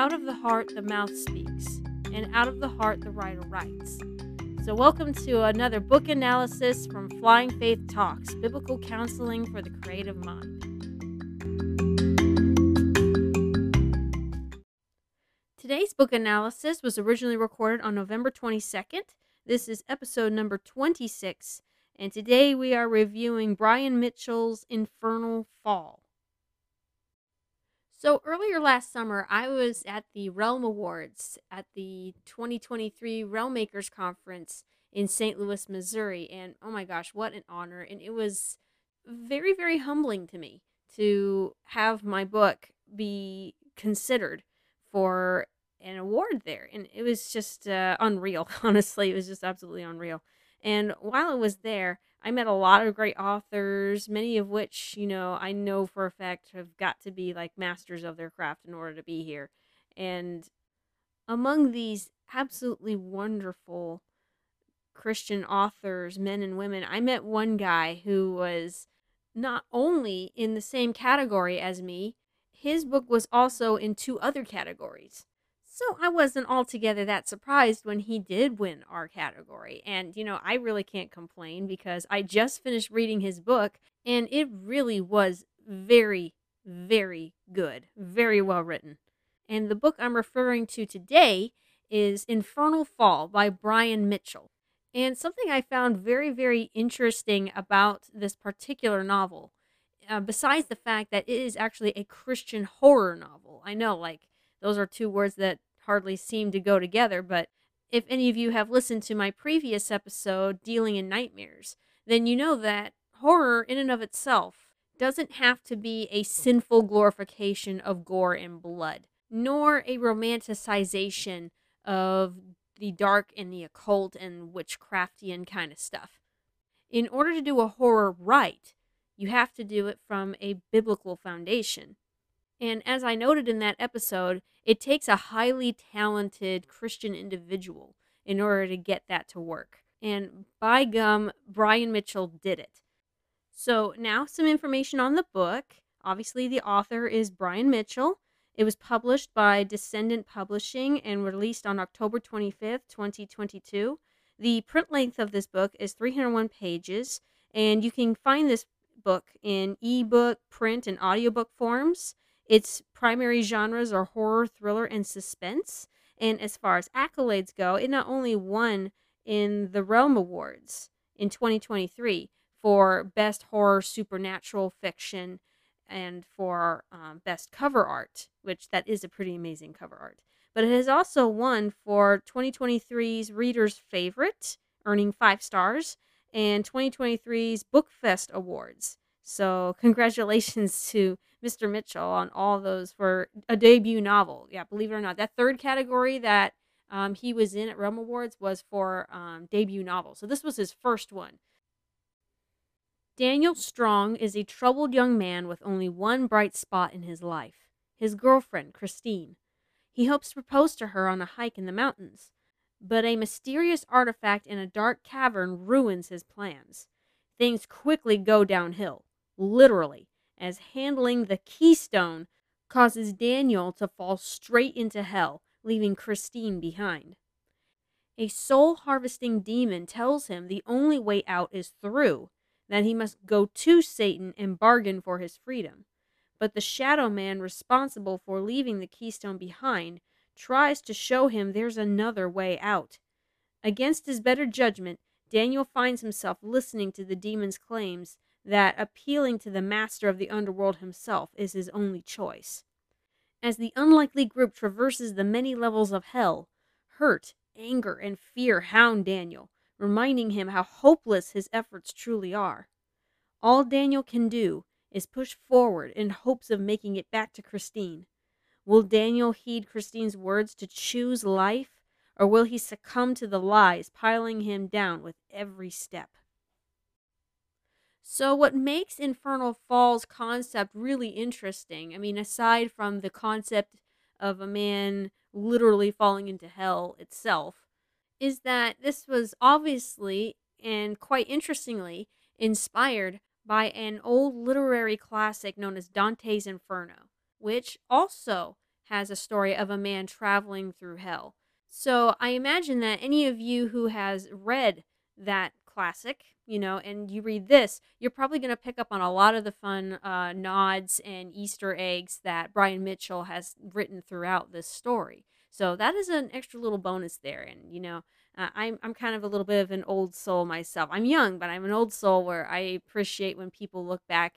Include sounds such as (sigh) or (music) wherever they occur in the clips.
Out of the heart, the mouth speaks, and out of the heart, the writer writes. So, welcome to another book analysis from Flying Faith Talks Biblical Counseling for the Creative Mind. Today's book analysis was originally recorded on November 22nd. This is episode number 26, and today we are reviewing Bryan Mitchell's Infernal Fall. So earlier last summer, I was at the Realm Awards at the 2023 Realm Makers Conference in St. Louis, Missouri. And oh my gosh, what an honor. And it was very, very humbling to me to have my book be considered for an award there. And it was just uh, unreal, (laughs) honestly. It was just absolutely unreal. And while I was there, I met a lot of great authors, many of which, you know, I know for a fact have got to be like masters of their craft in order to be here. And among these absolutely wonderful Christian authors, men and women, I met one guy who was not only in the same category as me, his book was also in two other categories. So I wasn't altogether that surprised when he did win our category. And, you know, I really can't complain because I just finished reading his book and it really was very, very good, very well written. And the book I'm referring to today is Infernal Fall by Bryan Mitchell. And something I found very, very interesting about this particular novel, uh, besides the fact that it is actually a Christian horror novel. I know, like, those are two words that hardly seem to go together, but if any of you have listened to my previous episode, Dealing in Nightmares, then you know that horror, in and of itself, doesn't have to be a sinful glorification of gore and blood, nor a romanticization of the dark and the occult and witchcraftian kind of stuff. In order to do a horror right, you have to do it from a biblical foundation. And as I noted in that episode, it takes a highly talented Christian individual in order to get that to work. And by gum, Bryan Mitchell did it. So, now some information on the book. Obviously, the author is Bryan Mitchell. It was published by Descendant Publishing and released on October 25th, 2022. The print length of this book is 301 pages, and you can find this book in ebook, print, and audiobook forms. Its primary genres are horror, thriller, and suspense. And as far as accolades go, it not only won in the Realm Awards in 2023 for Best Horror Supernatural Fiction and for um, Best Cover Art, which that is a pretty amazing cover art. But it has also won for 2023's Reader's Favorite, earning five stars, and 2023's Bookfest Awards. So, (laughs) congratulations to Mr. Mitchell on all those for a debut novel. Yeah, believe it or not, that third category that um, he was in at Realm Awards was for um, debut novel. So this was his first one. Daniel Strong is a troubled young man with only one bright spot in his life his girlfriend, Christine. He hopes to propose to her on a hike in the mountains, but a mysterious artifact in a dark cavern ruins his plans. Things quickly go downhill, literally as handling the keystone causes Daniel to fall straight into hell, leaving Christine behind. A soul harvesting demon tells him the only way out is through, that he must go to Satan and bargain for his freedom. But the shadow man responsible for leaving the keystone behind tries to show him there's another way out. Against his better judgment, Daniel finds himself listening to the demon's claims that appealing to the master of the underworld himself is his only choice. As the unlikely group traverses the many levels of hell, hurt, anger, and fear hound Daniel, reminding him how hopeless his efforts truly are. All Daniel can do is push forward in hopes of making it back to Christine. Will Daniel heed Christine's words to choose life, or will he succumb to the lies piling him down with every step? So, what makes Infernal Falls concept really interesting, I mean, aside from the concept of a man literally falling into hell itself, is that this was obviously and quite interestingly inspired by an old literary classic known as Dante's Inferno, which also has a story of a man traveling through hell. So I imagine that any of you who has read that classic, you know, and you read this, you're probably going to pick up on a lot of the fun uh, nods and Easter eggs that Bryan Mitchell has written throughout this story. So that is an extra little bonus there. And, you know, uh, I'm, I'm kind of a little bit of an old soul myself. I'm young, but I'm an old soul where I appreciate when people look back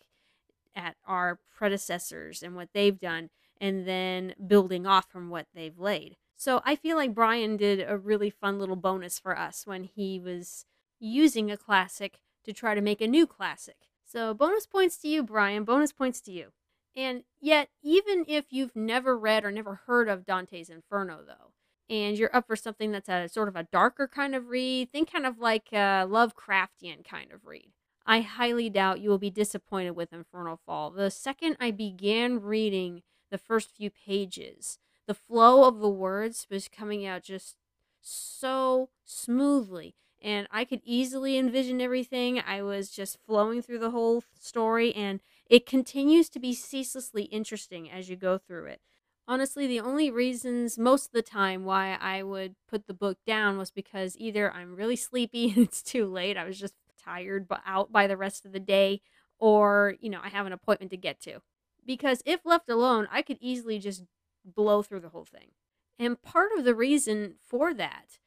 at our predecessors and what they've done and then building off from what they've laid. So I feel like Bryan did a really fun little bonus for us when he was using a classic to try to make a new classic. So bonus points to you, Bryan. Bonus points to you. And yet, even if you've never read or never heard of Dante's Inferno, though, and you're up for something that's a sort of a darker kind of read, think kind of like a Lovecraftian kind of read. I highly doubt you will be disappointed with Infernal Fall. The second I began reading the first few pages, the flow of the words was coming out just so smoothly and I could easily envision everything. I was just flowing through the whole story, and it continues to be ceaselessly interesting as you go through it. Honestly, the only reasons most of the time why I would put the book down was because either I'm really sleepy (laughs) and it's too late, I was just tired but out by the rest of the day, or, you know, I have an appointment to get to. Because if left alone, I could easily just blow through the whole thing. And part of the reason for that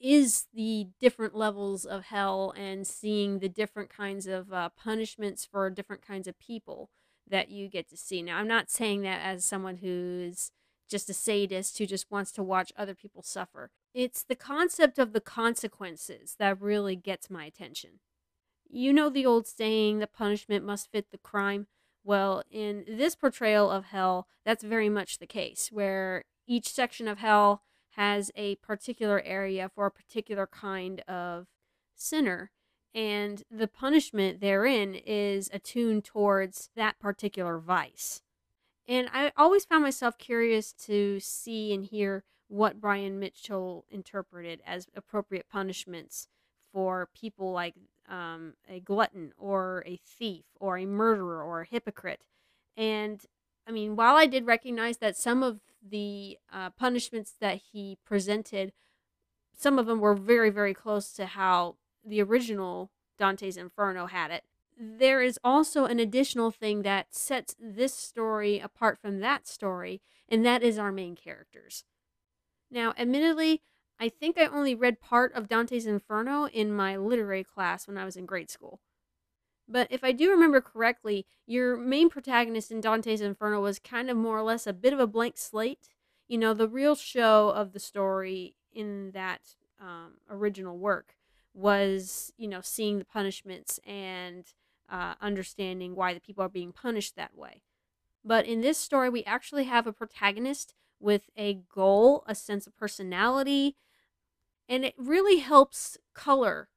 is the different levels of hell and seeing the different kinds of uh, punishments for different kinds of people that you get to see. Now, I'm not saying that as someone who's just a sadist who just wants to watch other people suffer. It's the concept of the consequences that really gets my attention. You know the old saying, the punishment must fit the crime? Well, in this portrayal of hell, that's very much the case, where each section of hell has a particular area for a particular kind of sinner and the punishment therein is attuned towards that particular vice. And I always found myself curious to see and hear what Bryan Mitchell interpreted as appropriate punishments for people like um, a glutton or a thief or a murderer or a hypocrite. And I mean, while I did recognize that some of the uh, punishments that he presented, some of them were very, very close to how the original Dante's Inferno had it. There is also an additional thing that sets this story apart from that story, and that is our main characters. Now, admittedly, I think I only read part of Dante's Inferno in my literary class when I was in grade school. But if I do remember correctly, your main protagonist in Dante's Inferno was kind of more or less a bit of a blank slate. You know, the real show of the story in that um, original work was, you know, seeing the punishments and uh, understanding why the people are being punished that way. But in this story, we actually have a protagonist with a goal, a sense of personality, and it really helps color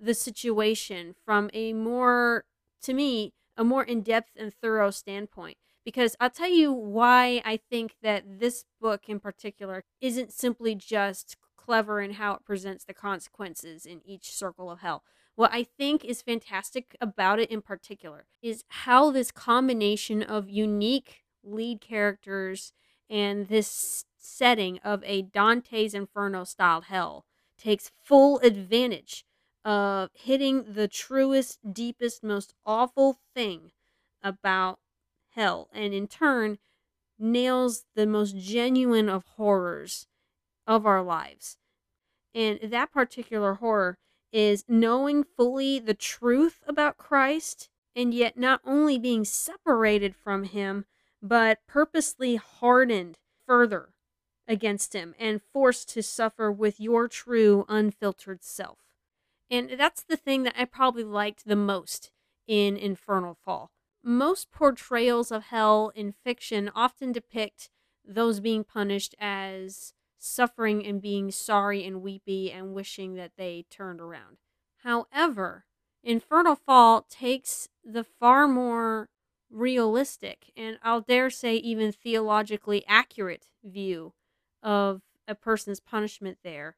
the situation from a more, to me, a more in depth and thorough standpoint. Because I'll tell you why I think that this book in particular isn't simply just clever in how it presents the consequences in each circle of hell. What I think is fantastic about it in particular is how this combination of unique lead characters and this setting of a Dante's Inferno style hell takes full advantage of hitting the truest, deepest, most awful thing about hell, and in turn, nails the most genuine of horrors of our lives. And that particular horror is knowing fully the truth about Christ and yet not only being separated from him, but purposely hardened further against him and forced to suffer with your true, unfiltered self. And that's the thing that I probably liked the most in Infernal Fall. Most portrayals of hell in fiction often depict those being punished as suffering and being sorry and weepy and wishing that they turned around. However, Infernal Fall takes the far more realistic and I'll dare say even theologically accurate view of a person's punishment there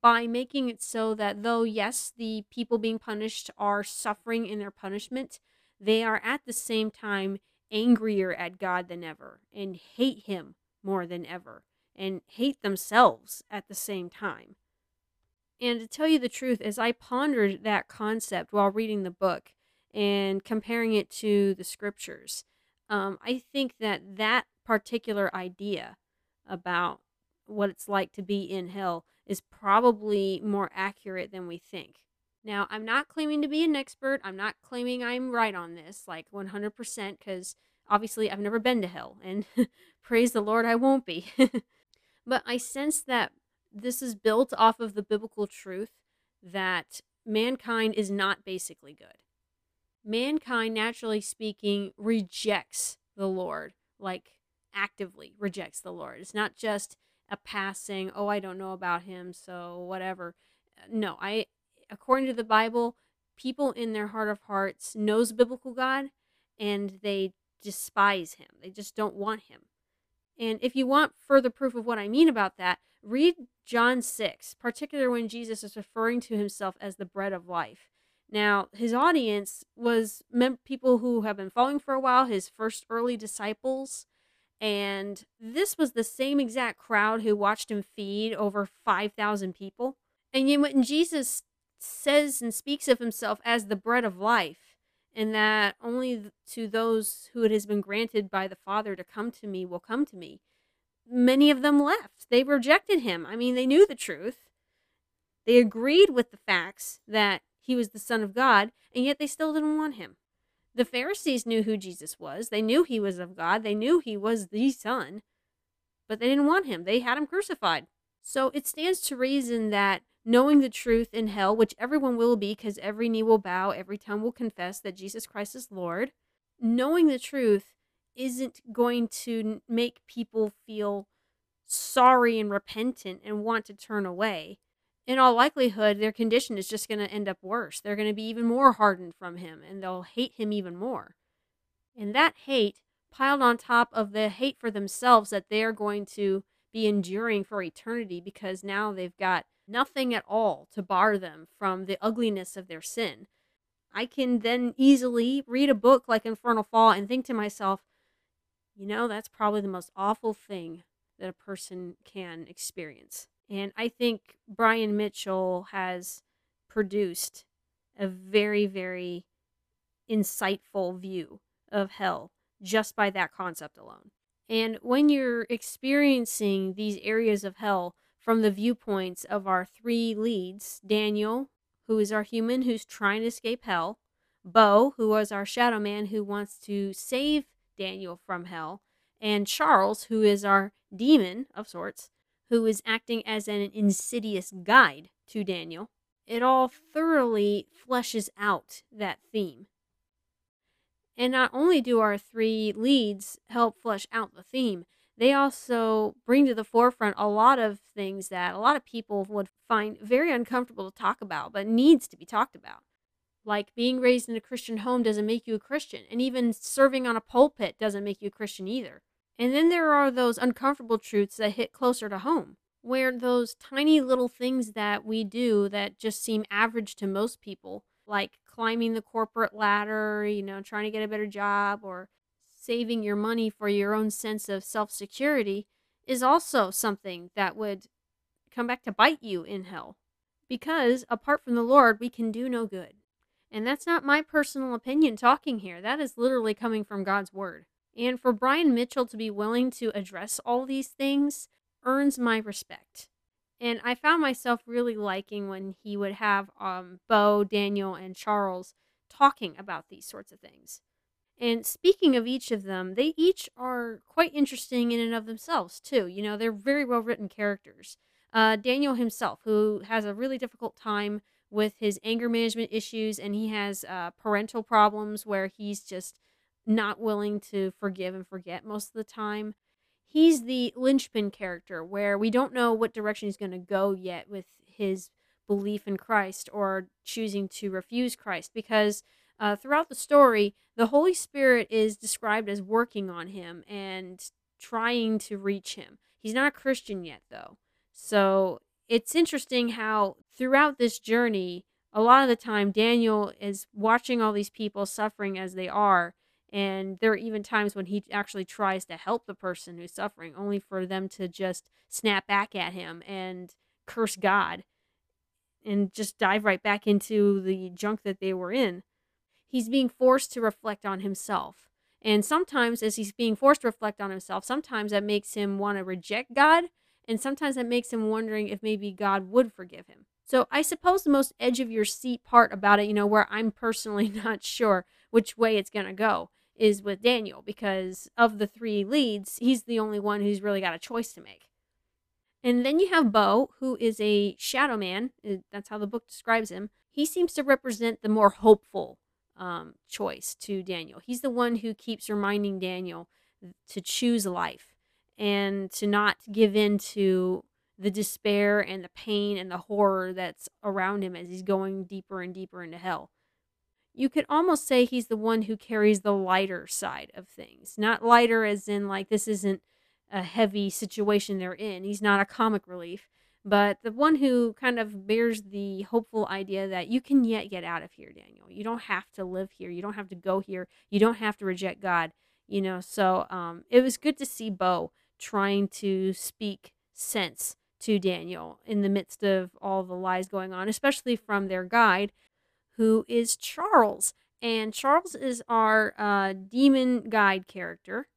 by making it so that though, yes, the people being punished are suffering in their punishment, they are at the same time angrier at God than ever and hate Him more than ever and hate themselves at the same time. And to tell you the truth, as I pondered that concept while reading the book and comparing it to the scriptures, um, I think that that particular idea about what it's like to be in hell is probably more accurate than we think. Now, I'm not claiming to be an expert. I'm not claiming I'm right on this, like 100%, because obviously I've never been to hell, and (laughs) praise the Lord, I won't be. (laughs) but I sense that this is built off of the biblical truth that mankind is not basically good. Mankind, naturally speaking, rejects the Lord, like actively rejects the Lord. It's not just a passing, oh, I don't know about him, so whatever. Uh, no, I according to the Bible, people in their heart of hearts knows biblical God and they despise him. They just don't want him. And if you want further proof of what I mean about that, read John 6, particularly when Jesus is referring to himself as the bread of life. Now, his audience was people who have been following for a while, his first early disciples. And this was the same exact crowd who watched him feed over 5,000 people. And yet, when Jesus says and speaks of himself as the bread of life, and that only to those who it has been granted by the Father to come to me will come to me. Many of them left. They rejected him. I mean, they knew the truth. They agreed with the facts that he was the Son of God, and yet they still didn't want him. The Pharisees knew who Jesus was. They knew he was of God. They knew he was the Son, but they didn't want him. They had him crucified. So it stands to reason that knowing the truth in hell, which everyone will be because every knee will bow, every tongue will confess that Jesus Christ is Lord, knowing the truth isn't going to make people feel sorry and repentant and want to turn away. In all likelihood, their condition is just going to end up worse. They're going to be even more hardened from him and they'll hate him even more. And that hate, piled on top of the hate for themselves that they're going to be enduring for eternity because now they've got nothing at all to bar them from the ugliness of their sin. I can then easily read a book like Infernal Fall and think to myself, you know, that's probably the most awful thing that a person can experience. And I think Bryan Mitchell has produced a very, very insightful view of hell just by that concept alone. And when you're experiencing these areas of hell, from the viewpoints of our three leads Daniel, who is our human who's trying to escape hell, Bo, who was our shadow man who wants to save Daniel from hell, and Charles, who is our demon of sorts, who is acting as an insidious guide to Daniel. It all thoroughly fleshes out that theme. And not only do our three leads help flesh out the theme, they also bring to the forefront a lot of things that a lot of people would find very uncomfortable to talk about, but needs to be talked about. Like being raised in a Christian home doesn't make you a Christian, and even serving on a pulpit doesn't make you a Christian either. And then there are those uncomfortable truths that hit closer to home, where those tiny little things that we do that just seem average to most people, like climbing the corporate ladder, you know, trying to get a better job, or saving your money for your own sense of self security is also something that would come back to bite you in hell. Because apart from the Lord, we can do no good. And that's not my personal opinion talking here. That is literally coming from God's word. And for Bryan Mitchell to be willing to address all these things earns my respect. And I found myself really liking when he would have um, Bo, Daniel, and Charles talking about these sorts of things. And speaking of each of them, they each are quite interesting in and of themselves, too. You know, they're very well written characters. Uh, Daniel himself, who has a really difficult time with his anger management issues, and he has uh, parental problems where he's just not willing to forgive and forget most of the time. He's the linchpin character where we don't know what direction he's going to go yet with his belief in Christ or choosing to refuse Christ because uh, throughout the story, the Holy Spirit is described as working on him and trying to reach him. He's not a Christian yet, though. So it's interesting how throughout this journey, a lot of the time, Daniel is watching all these people suffering as they are, And there are even times when he actually tries to help the person who's suffering, only for them to just snap back at him and curse God and just dive right back into the junk that they were in. He's being forced to reflect on himself. And sometimes, as he's being forced to reflect on himself, sometimes that makes him want to reject God. And sometimes that makes him wondering if maybe God would forgive him. So I suppose the most edge of your seat part about it, you know, where I'm personally (laughs) not sure which way it's going to go, is with Daniel because of the three leads, he's the only one who's really got a choice to make. And then you have Bo, who is a shadow man. Uh, that's how the book describes him. He seems to represent the more hopeful um, choice to Daniel. He's the one who keeps reminding Daniel to choose life and to not give in to the despair and the pain and the horror that's around him as he's going deeper and deeper into hell. You could almost say he's the one who carries the lighter side of things. Not lighter as in, like, this isn't a heavy situation they're in. He's not a comic relief, but the one who kind of bears the hopeful idea that you can yet get out of here, Daniel. You don't have to live here. You don't have to go here. You don't have to reject God. You know, so um, it was good to see Bo trying to speak sense to Daniel in the midst of all the lies going on, especially from their guide, who is Charles. And Charles is our uh, demon guide character.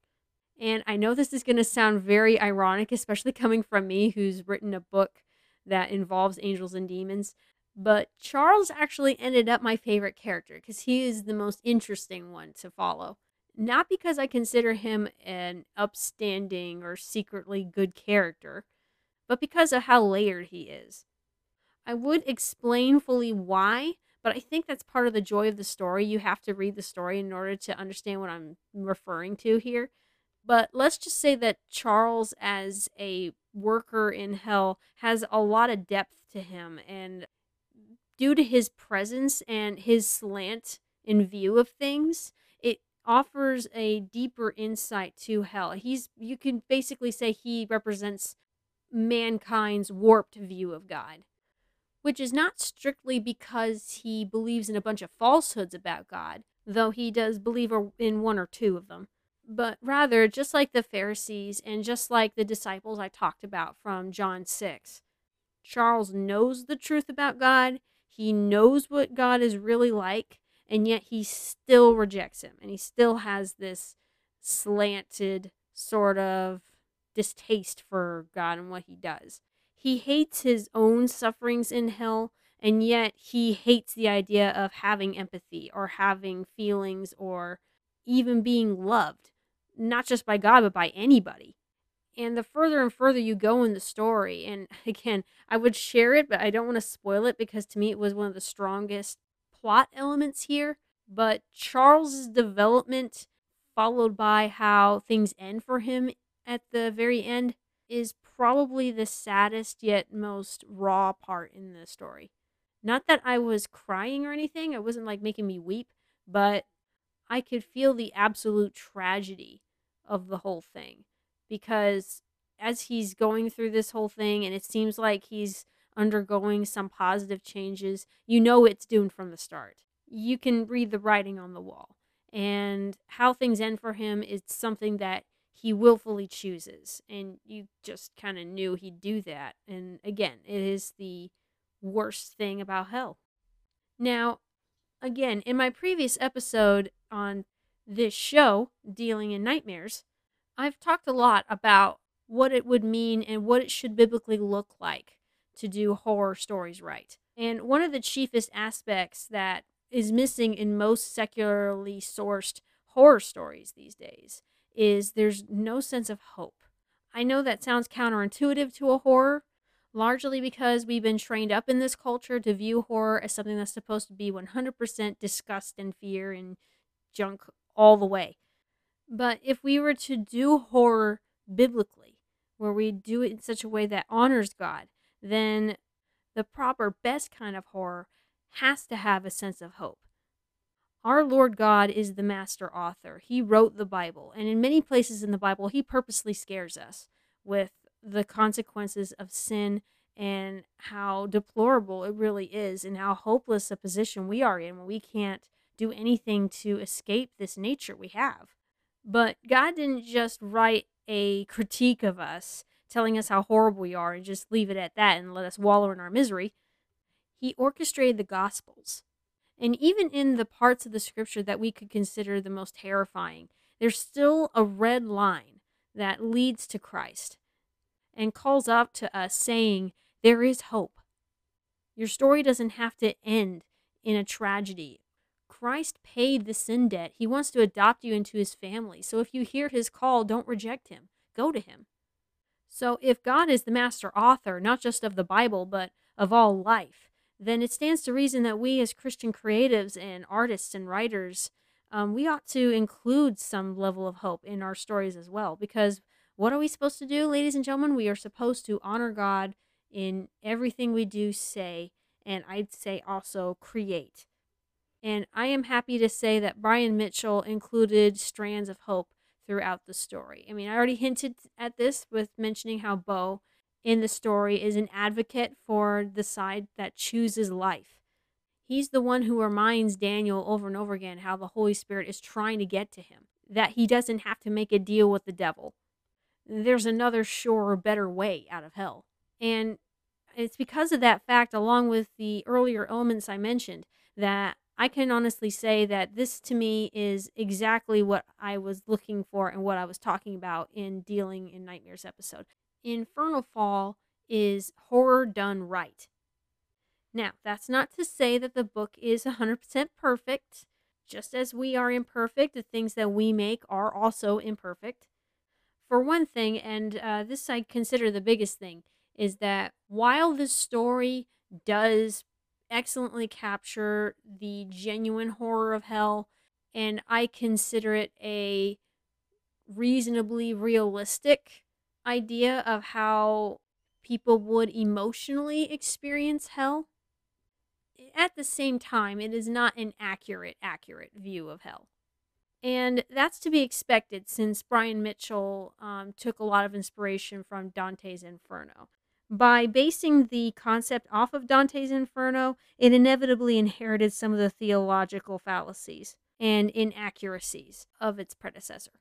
And I know this is going to sound very ironic, especially coming from me, who's written a book that involves angels and demons. But Charles actually ended up my favorite character because he is the most interesting one to follow. Not because I consider him an upstanding or secretly good character, but because of how layered he is. I would explain fully why, but I think that's part of the joy of the story. You have to read the story in order to understand what I'm referring to here. But let's just say that Charles, as a worker in hell, has a lot of depth to him. And due to his presence and his slant in view of things, it offers a deeper insight to hell. He's you can basically say he represents mankind's warped view of God, which is not strictly because he believes in a bunch of falsehoods about God, though he does believe in one or two of them, but rather, just like the Pharisees and just like the disciples I talked about from John 6, Charles knows the truth about God. He knows what God is really like, and yet he still rejects him. And he still has this slanted sort of distaste for God and what he does. He hates his own sufferings in hell, and yet he hates the idea of having empathy or having feelings or even being loved, not just by God, but by anybody. And the further and further you go in the story, and (laughs) again, I would share it, but I don't want to spoil it because to me it was one of the strongest plot elements here. But Charles's development, followed by how things end for him at the very end is probably the saddest yet most raw part in the story. Not that I was crying or anything, it wasn't like making me weep, but I could feel the absolute tragedy of the whole thing because as he's going through this whole thing and it seems like he's undergoing some positive changes, you know it's doomed from the start. You can read the writing on the wall. And how things end for him is something that he willfully chooses and you just kind of knew he'd do that and again it is the worst thing about hell. Now again in my previous episode on this show dealing in nightmares i've talked a lot about what it would mean and what it should biblically look like to do horror stories right and one of the chiefest aspects that is missing in most secularly sourced horror stories these days is there's no sense of hope. I know that sounds counterintuitive to a horror, largely because we've been trained up in this culture to view horror as something that's supposed to be 100% disgust and fear and junk all the way. But if we were to do horror biblically, where we do it in such a way that honors God, then the proper best kind of horror has to have a sense of hope. Our Lord God is the master author. He wrote the Bible. And in many places in the Bible, He purposely scares us with the consequences of sin and how deplorable it really is and how hopeless a position we are in when we can't do anything to escape this nature we have. But God didn't just write a critique of us, telling us how horrible we are, and just leave it at that and let us wallow in our misery. He orchestrated the Gospels. And even in the parts of the scripture that we could consider the most terrifying, there's still a red line that leads to Christ and calls out to us saying, There is hope. Your story doesn't have to end in a tragedy. Christ paid the sin debt. He wants to adopt you into his family. So if you hear his call, don't reject him. Go to him. So if God is the master author, not just of the Bible, but of all life, then it stands to reason that we as Christian creatives and artists and writers, um, we ought to include some level of hope in our stories as well. Because what are we supposed to do, ladies and gentlemen? We are supposed to honor God in everything we do, say, and I'd say also create. And I am happy to say that Bryan Mitchell included strands of hope throughout the story. I mean, I already hinted at this with mentioning how Bo in the story is an advocate for the side that chooses life. He's the one who reminds Daniel over and over again how the Holy Spirit is trying to get to him, that he doesn't have to make a deal with the devil. There's another surer, better way out of hell. And it's because of that fact, along with the earlier elements I mentioned, that I can honestly say that this to me is exactly what I was looking for and what I was talking about in dealing in Nightmares episode. Infernal Fall is horror done right. Now, that's not to say that the book is 100% perfect. Just as we are imperfect, the things that we make are also imperfect. For one thing, and uh, this I consider the biggest thing, is that while this story does excellently capture the genuine horror of hell, and I consider it a reasonably realistic idea of how people would emotionally experience hell. At the same time, it is not an accurate, accurate view of hell. And that's to be expected since Bryan Mitchell um, took a lot of inspiration from Dante's Inferno. By basing the concept off of Dante's Inferno, it inevitably inherited some of the theological fallacies and inaccuracies of its predecessor.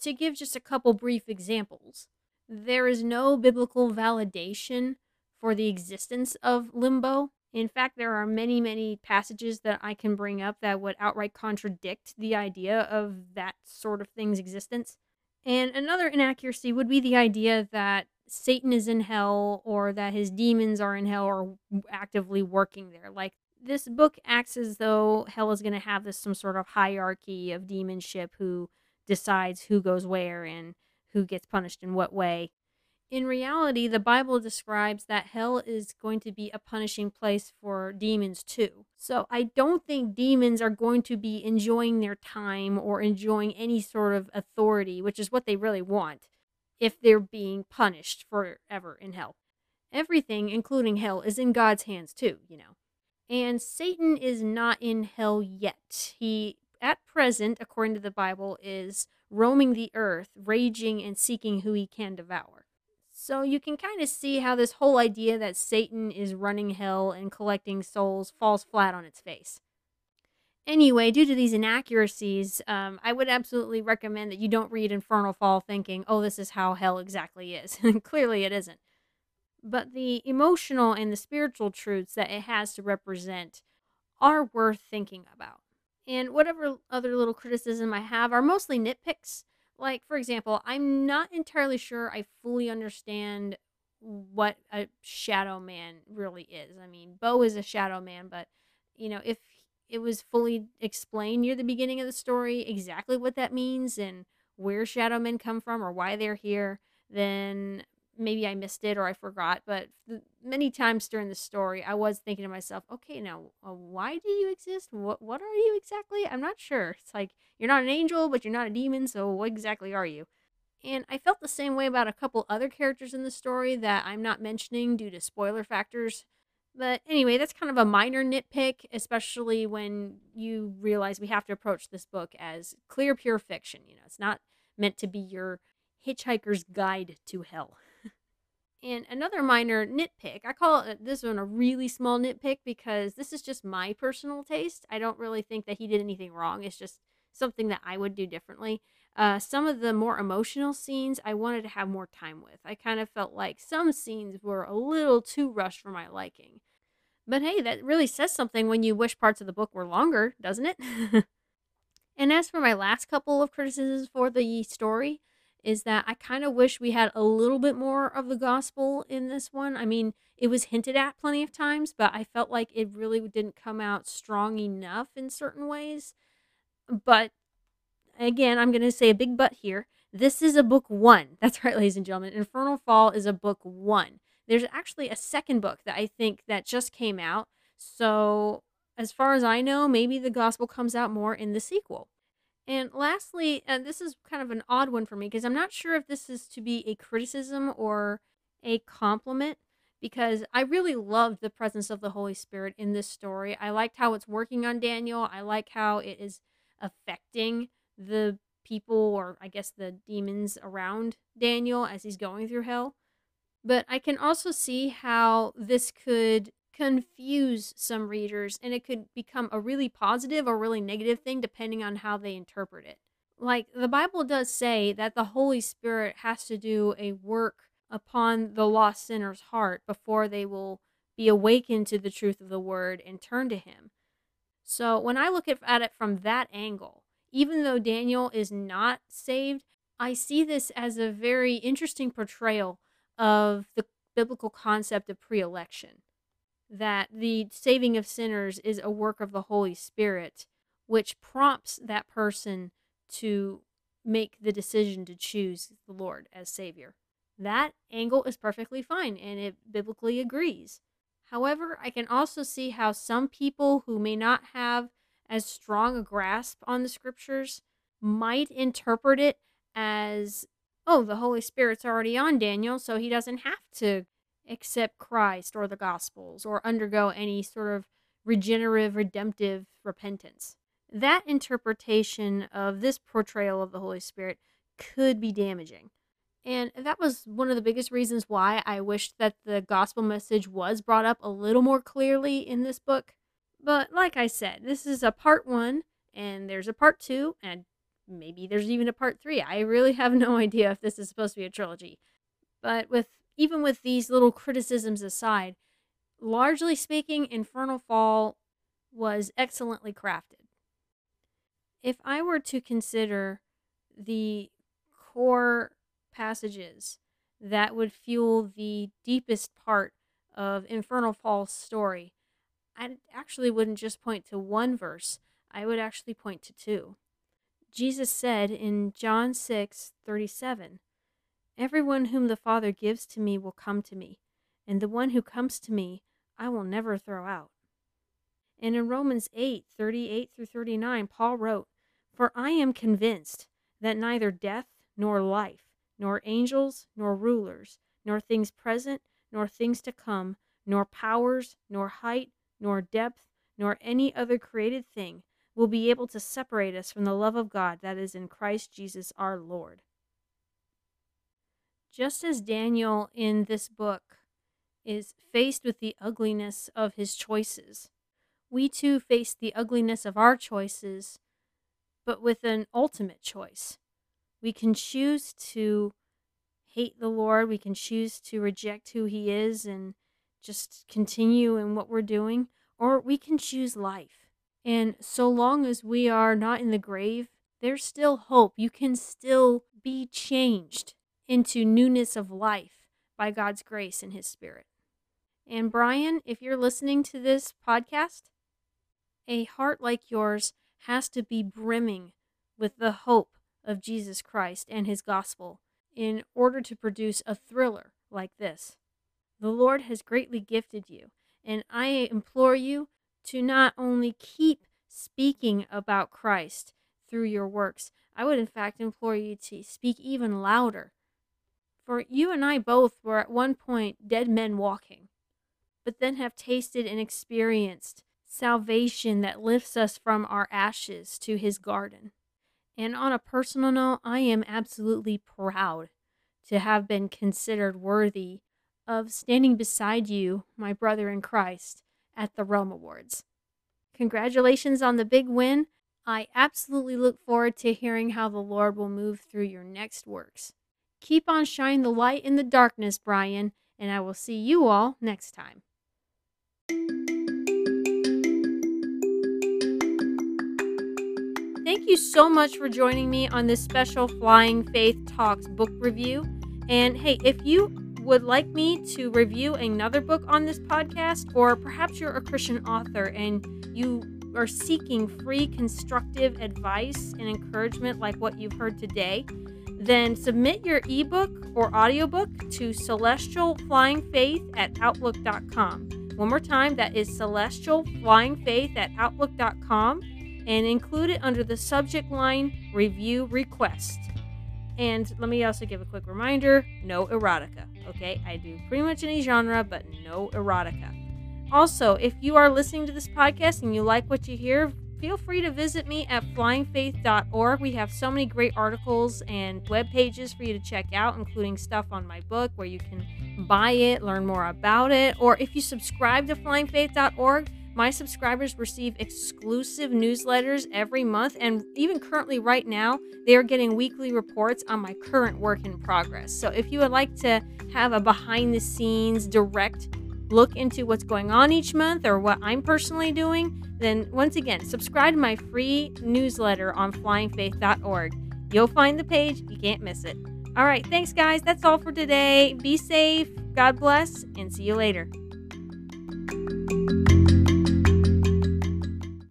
To give just a couple brief examples, there is no biblical validation for the existence of limbo. In fact, there are many, many passages that I can bring up that would outright contradict the idea of that sort of thing's existence. And another inaccuracy would be the idea that Satan is in hell or that his demons are in hell or actively working there. Like this book acts as though hell is going to have this some sort of hierarchy of demonship who decides who goes where and who gets punished in what way. In reality, the Bible describes that hell is going to be a punishing place for demons too. So I don't think demons are going to be enjoying their time or enjoying any sort of authority, which is what they really want, if they're being punished forever in hell. Everything, including hell, is in God's hands too, you know. And Satan is not in hell yet. He, at present, according to the Bible, is roaming the earth, raging and seeking who he can devour. So you can kind of see how this whole idea that Satan is running hell and collecting souls falls flat on its face. Anyway, due to these inaccuracies, um, I would absolutely recommend that you don't read Infernal Fall thinking, oh, this is how hell exactly is. (laughs) Clearly, it isn't. But the emotional and the spiritual truths that it has to represent are worth thinking about. And whatever other little criticism I have are mostly nitpicks. Like, for example, I'm not entirely sure I fully understand what a shadow man really is. I mean, Bo is a shadow man, but, you know, if it was fully explained near the beginning of the story exactly what that means and where shadow men come from or why they're here, then maybe I missed it or I forgot, but many times during the story, I was thinking to myself, okay, now uh, why do you exist? What what are you exactly? I'm not sure. It's like you're not an angel, but you're not a demon, so what exactly are you? And I felt the same way about a couple other characters in the story that I'm not mentioning due to spoiler factors. But anyway, that's kind of a minor nitpick, especially when you realize we have to approach this book as clear, pure fiction. You know, it's not meant to be your hitchhiker's guide to hell. And another minor nitpick, I call it this one a really small nitpick because this is just my personal taste. I don't really think that he did anything wrong. It's just something that I would do differently. Uh, some of the more emotional scenes I wanted to have more time with. I kind of felt like some scenes were a little too rushed for my liking. But hey, that really says something when you wish parts of the book were longer, doesn't it? (laughs) and as for my last couple of criticisms for the story, is that I kind of wish we had a little bit more of the gospel in this one. I mean, it was hinted at plenty of times, but I felt like it really didn't come out strong enough in certain ways. But again, I'm going to say a big but here. This is a book one. (laughs) That's right, ladies and gentlemen. Infernal Fall is a book one. There's actually a second book that I think that just came out. So, as far as I know, maybe the gospel comes out more in the sequel. And lastly, and this is kind of an odd one for me because I'm not sure if this is to be a criticism or a compliment because I really loved the presence of the Holy Spirit in this story. I liked how it's working on Daniel. I like how it is affecting the people or I guess the demons around Daniel as he's going through hell. But I can also see how this could confuse some readers and it could become a really positive or really negative thing depending on how they interpret it. Like the Bible does say that the Holy Spirit has to do a work upon the lost sinner's heart before they will be awakened to the truth of the word and turn to him. So when I look at it from that angle, even though Daniel is not saved, I see this as a very interesting portrayal of the biblical concept of pre election. That the saving of sinners is a work of the Holy Spirit, which prompts that person to make the decision to choose the Lord as Savior. That angle is perfectly fine and it biblically agrees. However, I can also see how some people who may not have as strong a grasp on the scriptures might interpret it as, oh, the Holy Spirit's already on Daniel, so he doesn't have to accept Christ or the Gospels or undergo any sort of regenerative, redemptive repentance. That interpretation of this portrayal of the Holy Spirit could be damaging. And that was one of the biggest reasons why I wished that the gospel message was brought up a little more clearly in this book. But like I said, this is a part one, and there's a part two, and maybe there's even a part three. I really have no (laughs) idea if this is supposed to be a trilogy. But with even with these little criticisms aside, largely speaking, Infernal Fall was excellently crafted. If I were to consider the core passages that would fuel the deepest part of Infernal Fall's story, I actually wouldn't just point to one verse, I would actually point to two. Jesus said in John 6 37, Everyone whom the Father gives to me will come to me, and the one who comes to me I will never throw out. And in Romans 8 38 through 39, Paul wrote, For I am convinced that neither death nor life, nor angels nor rulers, nor things present, nor things to come, nor powers, nor height, nor depth, nor any other created thing will be able to separate us from the love of God that is in Christ Jesus our Lord. Just as Daniel in this book is faced with the ugliness of his choices, we too face the ugliness of our choices, but with an ultimate choice. We can choose to hate the Lord, we can choose to reject who he is and just continue in what we're doing, or we can choose life. And so long as we are not in the grave, there's still hope. You can still be changed into newness of life by God's grace and His Spirit. And Bryan, if you're listening to this podcast, a heart like yours has to be brimming with the hope of Jesus Christ and His gospel in order to produce a thriller like this. The Lord has greatly gifted you, and I implore you to not only keep speaking about Christ through your works, I would in fact implore you to speak even louder. For you and I both were at one point dead men walking, but then have tasted and experienced salvation that lifts us from our ashes to his garden. And on a personal note, I am absolutely proud to have been considered worthy of standing beside you, my brother in Christ, at the Realm Awards. Congratulations on the big win. I absolutely look forward to hearing how the Lord will move through your next works. Keep on shining the light in the darkness, Bryan, and I will see you all next time. Thank you so much for joining me on this special Flying Faith Talks book review. And hey, if you would like me to review another book on this podcast, or perhaps you're a Christian author and you are seeking free constructive advice and encouragement like what you've heard today, then submit your ebook or audiobook to celestialflyingfaith at outlook.com. One more time, that is celestialflyingfaith at outlook.com and include it under the subject line review request. And let me also give a quick reminder no erotica, okay? I do pretty much any genre, but no erotica. Also, if you are listening to this podcast and you like what you hear, feel free to visit me at flyingfaith.org. We have so many great articles and web pages for you to check out, including stuff on my book where you can buy it, learn more about it, or if you subscribe to flyingfaith.org, my subscribers receive exclusive newsletters every month, and even currently, right now, they are getting weekly reports on my current work in progress. So, if you would like to have a behind the scenes direct look into what's going on each month or what I'm personally doing, then once again, subscribe to my free newsletter on flyingfaith.org. You'll find the page, you can't miss it. All right, thanks, guys. That's all for today. Be safe, God bless, and see you later.